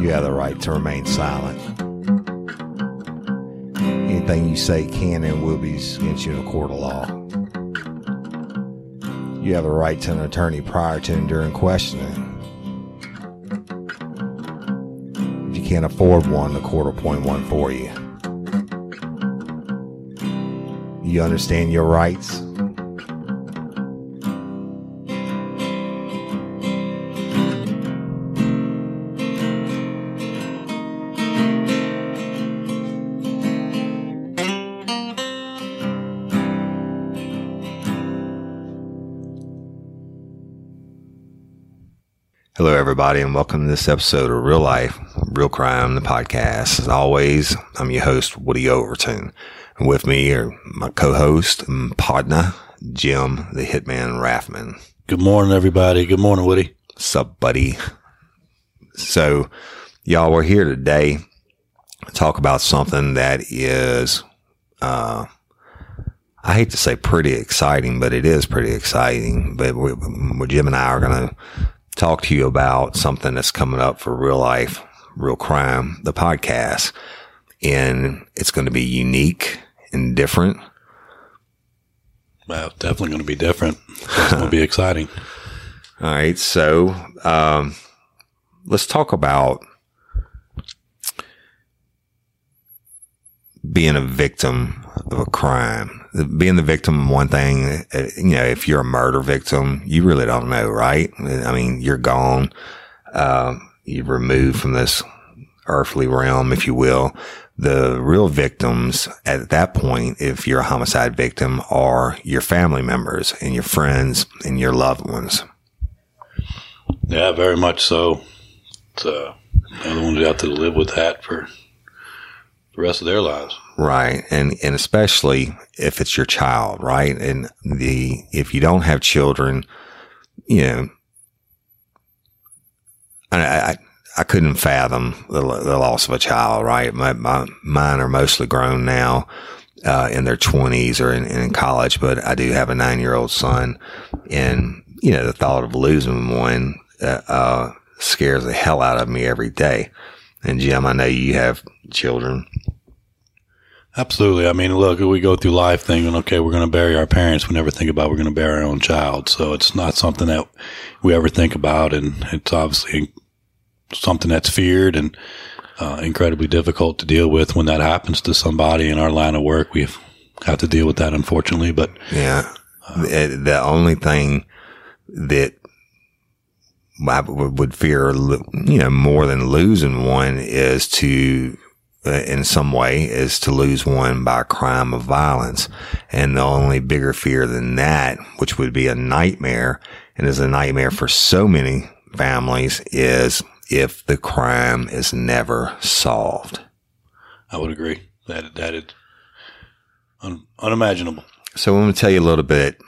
You have the right to remain silent. Anything you say can and will be against you in a court of law. You have the right to an attorney prior to and during questioning. If you can't afford one, the court will appoint one for you. You understand your rights? Everybody, and welcome to this episode of Real Life, Real Crime, the podcast. As always, I'm your host, Woody Overton. And with me are my co-host and partner, Jim, the Hitman Raffman. Good morning, everybody. Good morning, Woody. Sup, buddy? So, y'all, we're here today to talk about something that is, uh, I hate to say pretty exciting, but it is pretty exciting. But we, Jim and I are going to talk to you about something that's coming up for real life, real crime, the podcast. And it's going to be unique and different. Well, definitely going to be different. It's going to be exciting. All right. So, um, let's talk about being a victim of a crime. Being the victim, of one thing, uh, you know, if you're a murder victim, you really don't know, right? I mean, you're gone. Uh, you're removed from this earthly realm, if you will. The real victims at that point, if you're a homicide victim, are your family members and your friends and your loved ones. Yeah, very much so. It's, uh, they're the ones who have to live with that for the rest of their lives. Right. And, and especially if it's your child, right? And the, if you don't have children, you know, I, I, I couldn't fathom the, the loss of a child, right? My, my, mine are mostly grown now, uh, in their twenties or in, in college, but I do have a nine year old son and, you know, the thought of losing one, uh, uh, scares the hell out of me every day. And Jim, I know you have children. Absolutely. I mean, look, we go through life thinking, okay, we're going to bury our parents. We never think about we're going to bury our own child. So it's not something that we ever think about. And it's obviously something that's feared and uh, incredibly difficult to deal with when that happens to somebody in our line of work. We have to deal with that, unfortunately. But yeah, uh, the only thing that I would fear, you know, more than losing one is to, in some way, is to lose one by a crime of violence. And the only bigger fear than that, which would be a nightmare and is a nightmare for so many families is if the crime is never solved. I would agree that that is un- unimaginable. So I'm going to tell you a little bit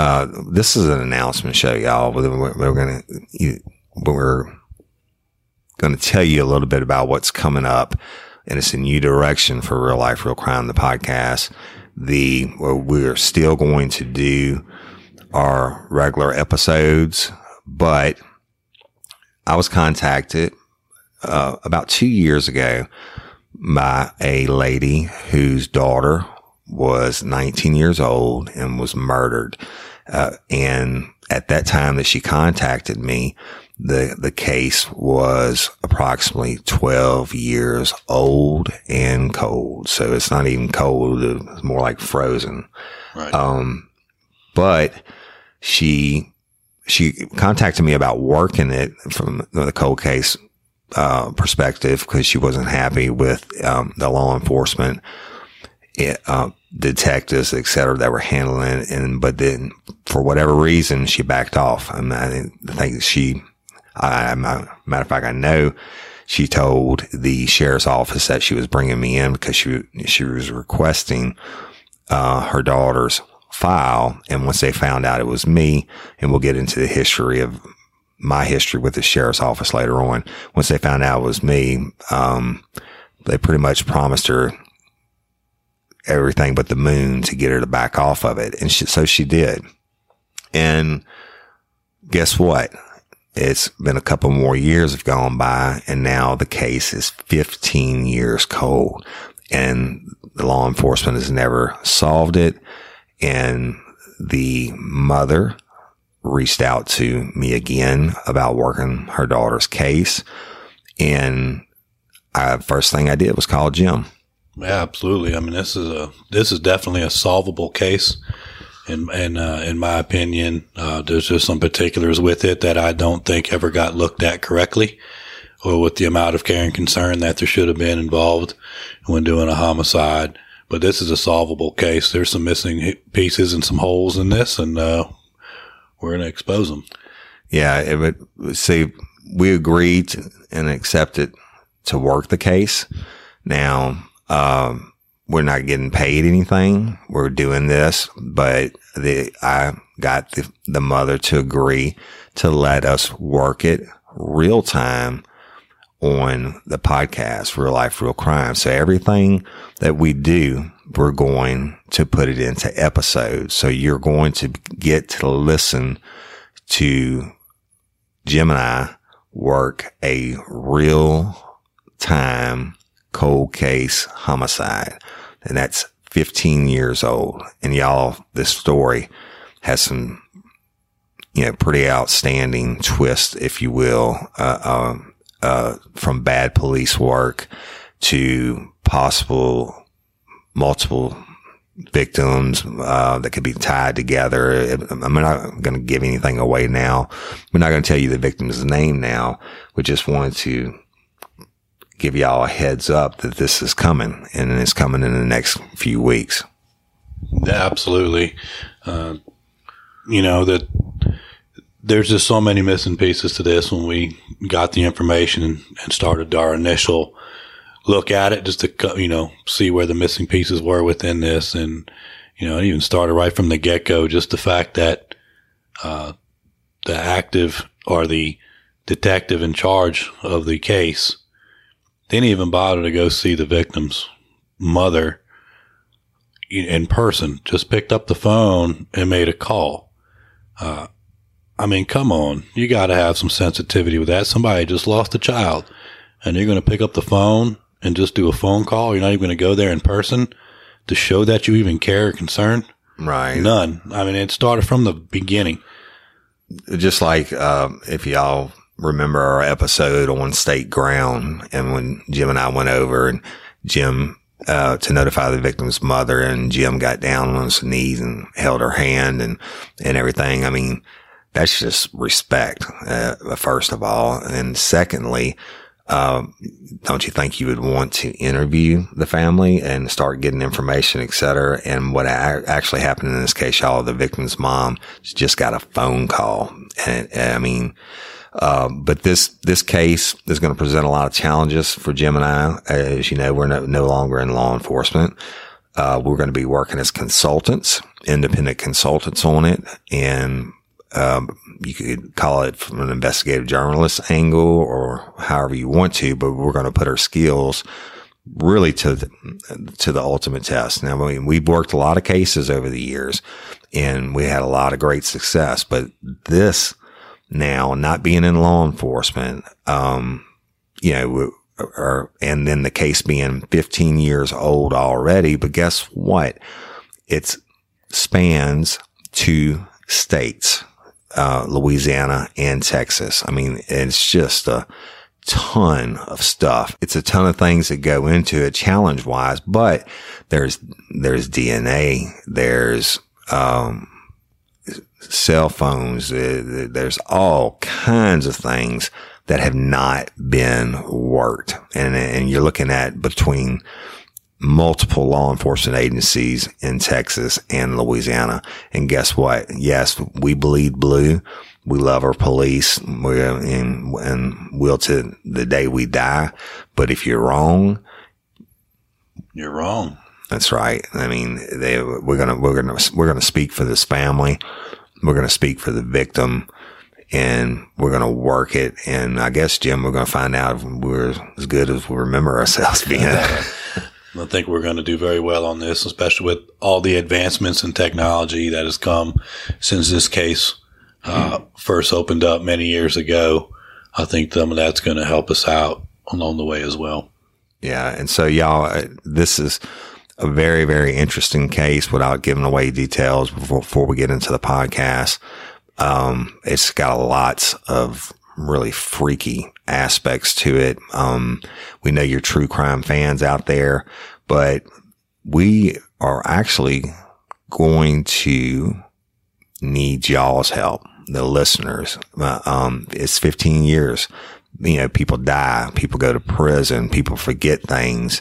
uh, this is an announcement show, y'all. We're, we're going to, we're going to tell you a little bit about what's coming up and it's a new direction for real life, real crime, the podcast. The, we're still going to do our regular episodes, but I was contacted, uh, about two years ago by a lady whose daughter was 19 years old and was murdered. Uh, and at that time that she contacted me, the, the case was approximately 12 years old and cold. So it's not even cold. It's more like frozen. Right. Um, but she, she contacted me about working it from the cold case, uh, perspective because she wasn't happy with, um, the law enforcement. It, uh, detectives, et cetera, that were handling it. And, but then for whatever reason, she backed off. I, mean, I think she, I, matter of fact, I know she told the sheriff's office that she was bringing me in because she, she was requesting, uh, her daughter's file. And once they found out it was me, and we'll get into the history of my history with the sheriff's office later on. Once they found out it was me, um, they pretty much promised her everything but the moon to get her to back off of it. And she, so she did. And guess what? It's been a couple more years have gone by and now the case is 15 years cold and the law enforcement has never solved it. And the mother reached out to me again about working her daughter's case. And I, first thing I did was call Jim. Yeah, absolutely. I mean, this is a this is definitely a solvable case, in in uh, in my opinion. Uh, there's just some particulars with it that I don't think ever got looked at correctly, or with the amount of care and concern that there should have been involved when doing a homicide. But this is a solvable case. There's some missing pieces and some holes in this, and uh, we're going to expose them. Yeah, it see. We agreed and accepted to work the case. Now, um, we're not getting paid anything. We're doing this, but the, I got the, the mother to agree to let us work it real time on the podcast, Real Life, Real Crime. So everything that we do, we're going to put it into episodes. So you're going to get to listen to Jim and I work a real time cold case homicide. And that's 15 years old. And y'all, this story has some, you know, pretty outstanding twist, if you will, uh, um, uh, from bad police work to possible multiple victims uh, that could be tied together. I'm not going to give anything away now. We're not going to tell you the victim's name now. We just wanted to give y'all a heads up that this is coming and it's coming in the next few weeks. Absolutely. Uh, you know, that there's just so many missing pieces to this when we got the information and started our initial look at it just to, you know, see where the missing pieces were within this. And, you know, it even started right from the get go, just the fact that, uh, the active or the detective in charge of the case didn't even bother to go see the victim's mother in person, just picked up the phone and made a call. Uh, I mean, come on. You got to have some sensitivity with that. Somebody just lost a child and you're going to pick up the phone and just do a phone call. You're not even going to go there in person to show that you even care or concern. Right. None. I mean, it started from the beginning. Just like, um, if y'all remember our episode on state ground and when Jim and I went over and Jim uh, to notify the victim's mother and Jim got down on his knees and held her hand and, and everything. I mean, that's just respect, uh, first of all. And secondly, um, don't you think you would want to interview the family and start getting information, et cetera? And what actually happened in this case, y'all, the victim's mom just got a phone call. And I mean, uh, but this, this case is going to present a lot of challenges for Jim and I. As you know, we're no, no longer in law enforcement. Uh, we're going to be working as consultants, independent consultants on it. And um, you could call it from an investigative journalist angle or however you want to, but we're going to put our skills really to the, to the ultimate test. Now, I mean, we've worked a lot of cases over the years and we had a lot of great success, but this now, not being in law enforcement, um, you know, or, and then the case being 15 years old already, but guess what? It spans two states uh, Louisiana and Texas. I mean, it's just a ton of stuff. It's a ton of things that go into it challenge wise, but there's, there's DNA. There's, um, cell phones. Uh, there's all kinds of things that have not been worked. And, and you're looking at between multiple law enforcement agencies in Texas and Louisiana. And guess what? Yes, we bleed blue. We love our police. We and, and will to the day we die. But if you're wrong, you're wrong. That's right. I mean, they, we're gonna we're gonna we're gonna speak for this family. We're gonna speak for the victim, and we're gonna work it. And I guess Jim, we're gonna find out if we're as good as we remember ourselves being. I think we're going to do very well on this, especially with all the advancements in technology that has come since this case uh, first opened up many years ago. I think some of that's going to help us out along the way as well. Yeah. And so y'all, uh, this is a very, very interesting case without giving away details before, before we get into the podcast. Um, it's got lots of really freaky aspects to it. Um, we know you're true crime fans out there, but we are actually going to need y'all's help, the listeners. Uh, um, it's 15 years. You know, people die, people go to prison, people forget things.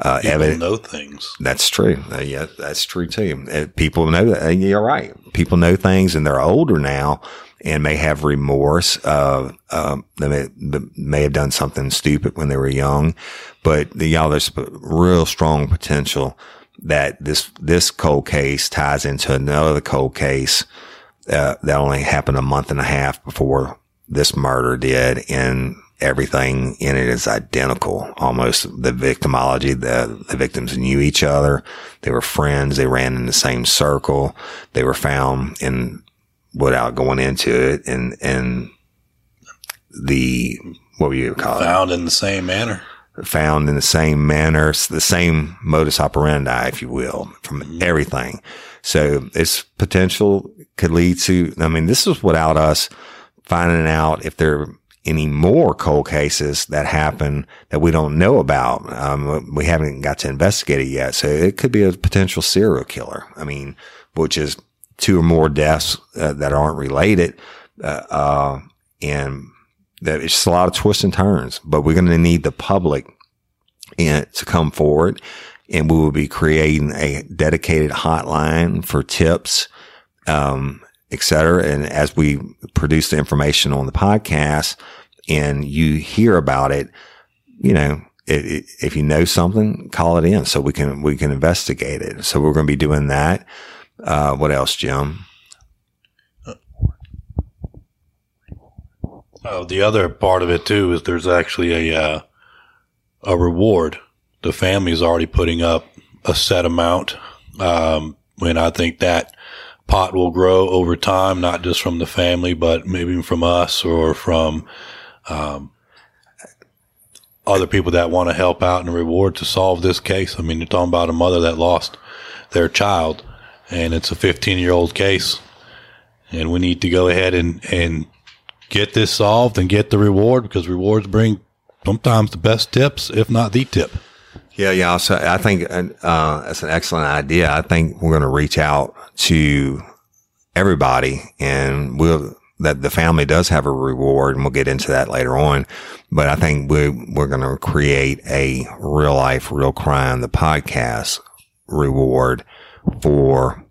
Uh, people evident, know things. That's true. Uh, yeah, that's true too. Uh, people know that. You're right. People know things and they're older now and may have remorse. Uh, um, they may, they may, have done something stupid when they were young, but the, y'all, there's real strong potential that this, this cold case ties into another cold case, uh, that only happened a month and a half before this murder did. And everything in it is identical. Almost the victimology, the, the victims knew each other. They were friends. They ran in the same circle. They were found in without going into it and, and the, what would you call it? Found in the same manner. Found in the same manner, the same modus operandi, if you will, from mm-hmm. everything. So its potential could lead to, I mean, this is without us finding out if there any more cold cases that happen that we don't know about. Um, we haven't got to investigate it yet. So it could be a potential serial killer. I mean, which is two or more deaths uh, that aren't related. Uh, uh, and that it's a lot of twists and turns, but we're going to need the public in, to come forward and we will be creating a dedicated hotline for tips, um, et cetera. And as we produce the information on the podcast and you hear about it, you know, it, it, if you know something, call it in so we can, we can investigate it. So we're going to be doing that. Uh, what else, Jim? Oh, the other part of it too is there's actually a, uh, a reward. The family's already putting up a set amount. Um, and I think that pot will grow over time, not just from the family, but maybe from us or from, um, other people that want to help out and reward to solve this case. I mean, you're talking about a mother that lost their child and it's a 15 year old case and we need to go ahead and, and get this solved and get the reward because rewards bring sometimes the best tips, if not the tip. Yeah, yeah. So I think uh, that's an excellent idea. I think we're going to reach out to everybody, and we'll that the family does have a reward, and we'll get into that later on. But I think we we're going to create a real life, real crime, the podcast reward for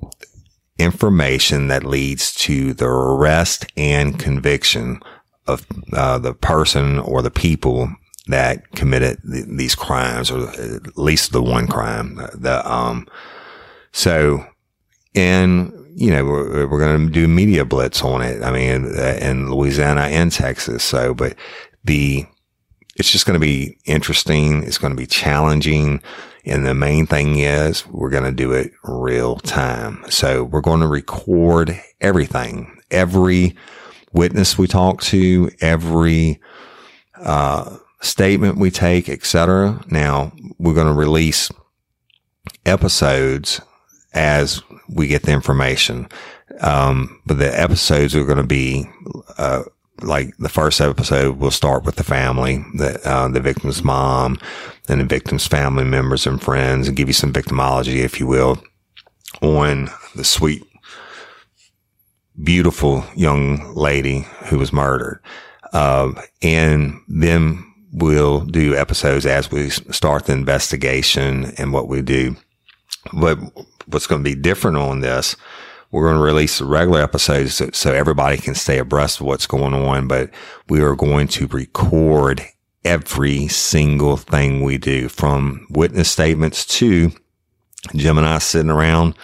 information that leads to the arrest and conviction of uh, the person or the people that committed th- these crimes, or at least the one crime. The um, so and you know we're, we're going to do media blitz on it. I mean, uh, in Louisiana and Texas. So, but the it's just going to be interesting. It's going to be challenging. And the main thing is we're going to do it real time. So we're going to record everything, every witness we talk to, every, uh, statement we take, etc. Now we're going to release episodes as we get the information. Um, but the episodes are going to be, uh, like the first episode will start with the family, the, uh, the victim's mom and the victim's family members and friends and give you some victimology, if you will, on the sweet, beautiful young lady who was murdered. Uh, and then we'll do episodes as we start the investigation and what we do. But what's going to be different on this, we're going to release the regular episodes so, so, everybody can stay abreast of what's going on, but we are going to record every single thing we do from witness statements to Jim and I sitting around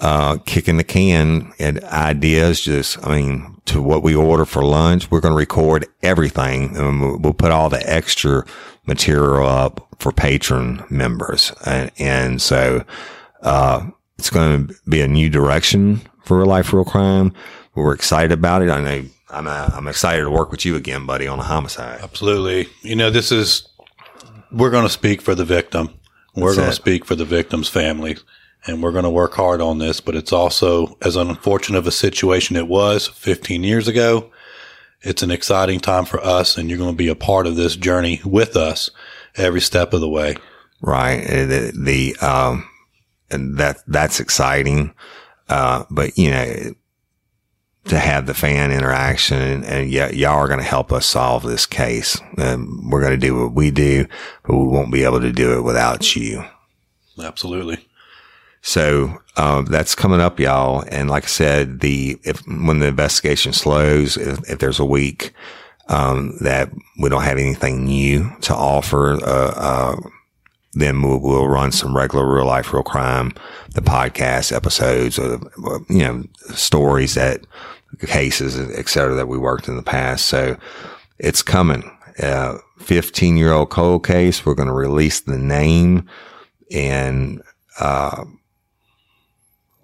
uh, kicking the can and ideas. Just, I mean, to what we order for lunch, we're going to record everything and we'll put all the extra material up for Patreon members. And, and so, uh, it's going to be a new direction for real life, real crime, we're excited about it. I know I'm, uh, I'm excited to work with you again, buddy, on a homicide. Absolutely. You know, this is, we're going to speak for the victim. We're going to speak for the victim's family and we're going to work hard on this, but it's also as unfortunate of a situation it was 15 years ago. It's an exciting time for us and you're going to be a part of this journey with us every step of the way. Right. And The, the, um, and that, that's exciting. Uh, but you know, to have the fan interaction and, and y- y'all are going to help us solve this case. Um, we're going to do what we do, but we won't be able to do it without you. Absolutely. So, um, that's coming up, y'all. And like I said, the, if, when the investigation slows, if, if there's a week, um, that we don't have anything new to offer, uh, uh, then we'll, we'll run some regular real life, real crime, the podcast episodes of, you know, stories that cases, et cetera, that we worked in the past. So it's coming. Uh, 15 year old cold case. We're going to release the name and, uh,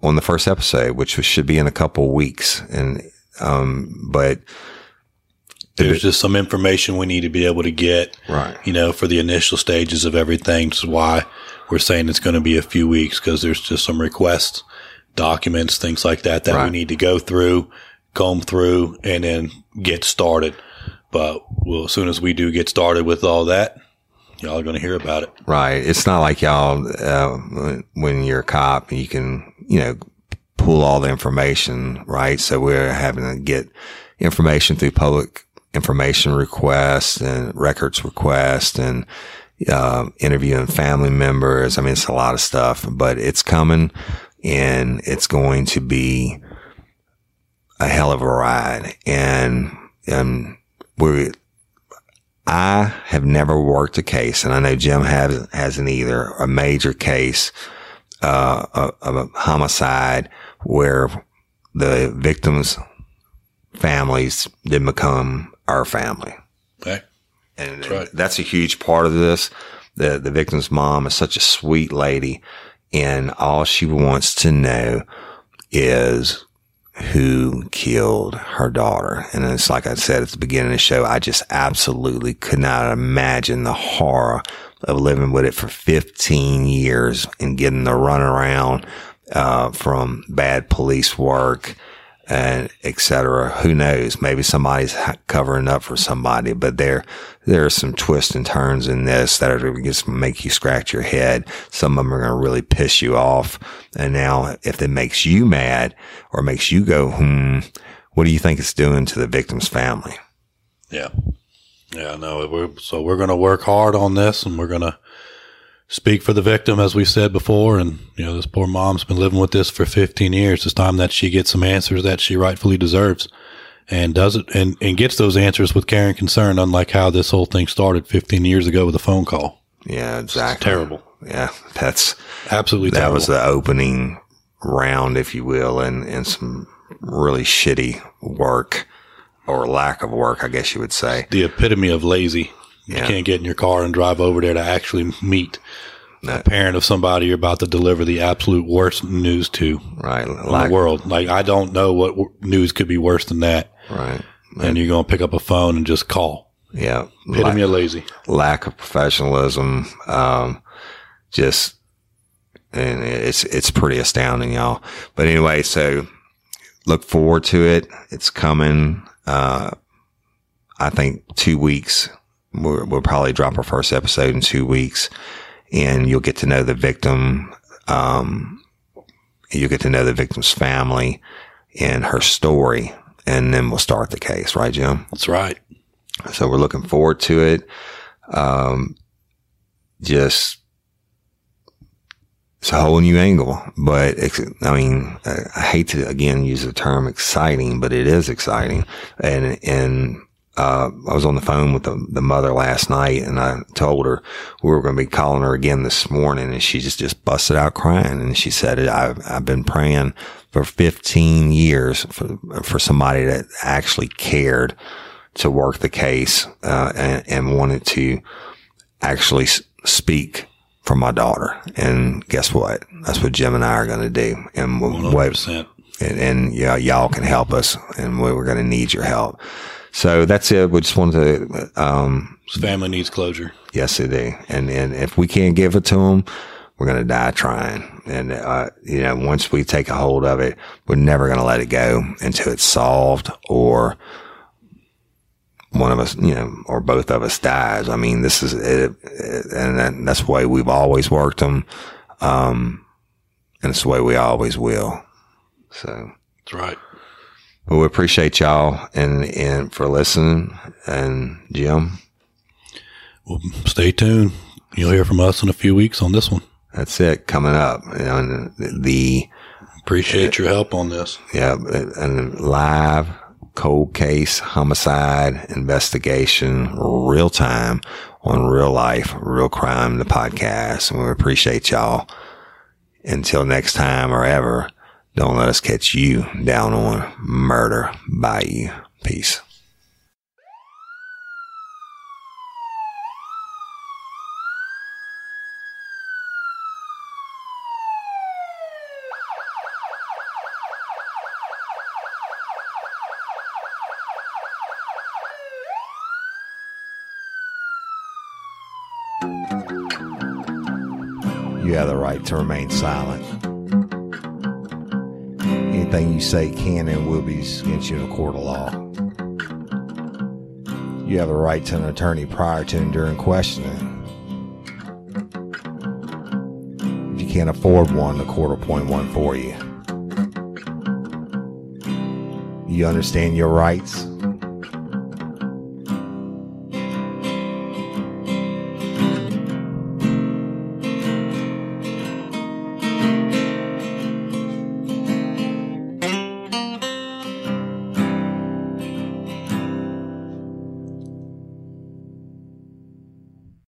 on the first episode, which should be in a couple weeks. And, um, but There's just some information we need to be able to get, right. you know, for the initial stages of everything. This is why we're saying it's going to be a few weeks because there's just some requests, documents, things like that that we need to go through, comb through, and then get started. But well, as soon as we do get started with all that, y'all are going to hear about it. Right. It's not like y'all, uh, when- when you're a cop, you can, you know, pull all the information, right? So we're having to get information through public information requests and records requests and, uh, interviewing family members. I mean, it's a lot of stuff, but it's coming and it's going to be a hell of a ride. And, um, we, I have never worked a case, and I know Jim has, hasn't either, a major case, uh, of, of a homicide where the victims' families didn't become our family. Okay. And That's right. that's a huge part of this. The, the victim's mom is such a sweet lady and all she wants to know is who killed her daughter. And it's like I said at the beginning of the show, I just absolutely could not imagine the horror of living with it for 15 years and getting the runaround, uh, from bad police work and et cetera. Who knows? Maybe somebody's covering up for somebody, but there, there are some twists and turns in this that are going to make you scratch your head. Some of them are going to really piss you off. And now if it makes you mad or makes you go, hmm, what do you think it's doing to the victim's family? Yeah. Yeah, no, we're, so we're going to work hard on this and we're going to speak for the victim, as we said before. And, you know, this poor mom's been living with this for 15 years. It's time that she gets some answers that she rightfully deserves and does it and, and gets those answers with care and concern, unlike how this whole thing started 15 years ago with a phone call. Yeah, exactly. terrible. Yeah, that's, Absolutely that terrible. was the opening round, if you will, and, and some really shitty work or lack of work, I guess you would say. the epitome of lazy. You can't get in your car and drive over there to actually meet No. a parent of somebody you're about to deliver the absolute worst news to Right. in Lack, the world. Like, I don't know what w- news could be worse than that. right. And you're going to pick up a phone and just call. Yeah. Epitome of lazy. lack of professionalism. Um, just, and it's, it's pretty astounding, y'all. But anyway, so look forward to it. It's coming. Uh, I think two weeks. We'll, we'll probably drop our first episode in two weeks and you'll get to know the victim. Um, you'll get to know the victim's family and her story. And then we'll start the case, right, Jim? That's right. So we're looking forward to it. Um, just it's a whole new angle, but I mean, I I hate to again use the term exciting, but it is exciting. And, and, uh, I was on the phone with the, the mother last night and I told her we were going to be calling her again this morning and she just, just busted out crying. And she said, I've, I've been praying for 15 years for, for somebody that actually cared to work the case, uh, and, and wanted to actually speak for my daughter. And guess what? That's what Jim and I are going to do. And we'll, and, and yeah, y'all can help us, and we- we're going to need your help. So that's it. We just wanted to, um, family needs closure. yes, they do, and and if we can't give it to them, we're going to die trying. And uh, you know, once we take a hold of it, we're never going to let it go until it's solved or one of us, you know, or both of us dies. I mean, this is it, it- and that, that's the way we've always worked them, um, and it's the way we always will. So. That's right. Well, we appreciate y'all and, and for listening. And Jim, Well, stay tuned. You'll hear from us in a few weeks on this one. that's it coming up. And the, Appreciate your help on this. yeah, and live cold case homicide investigation, real time on real life, real crime, the podcast. And we appreciate y'all. Until next time or ever, don't let us catch you down on murder by you. Peace. You have the right to remain silent. Anything you say can and will be against you in a court of law. You have the right to an attorney prior to and during questioning. If you can't afford one, the court will appoint one for you. You understand your rights?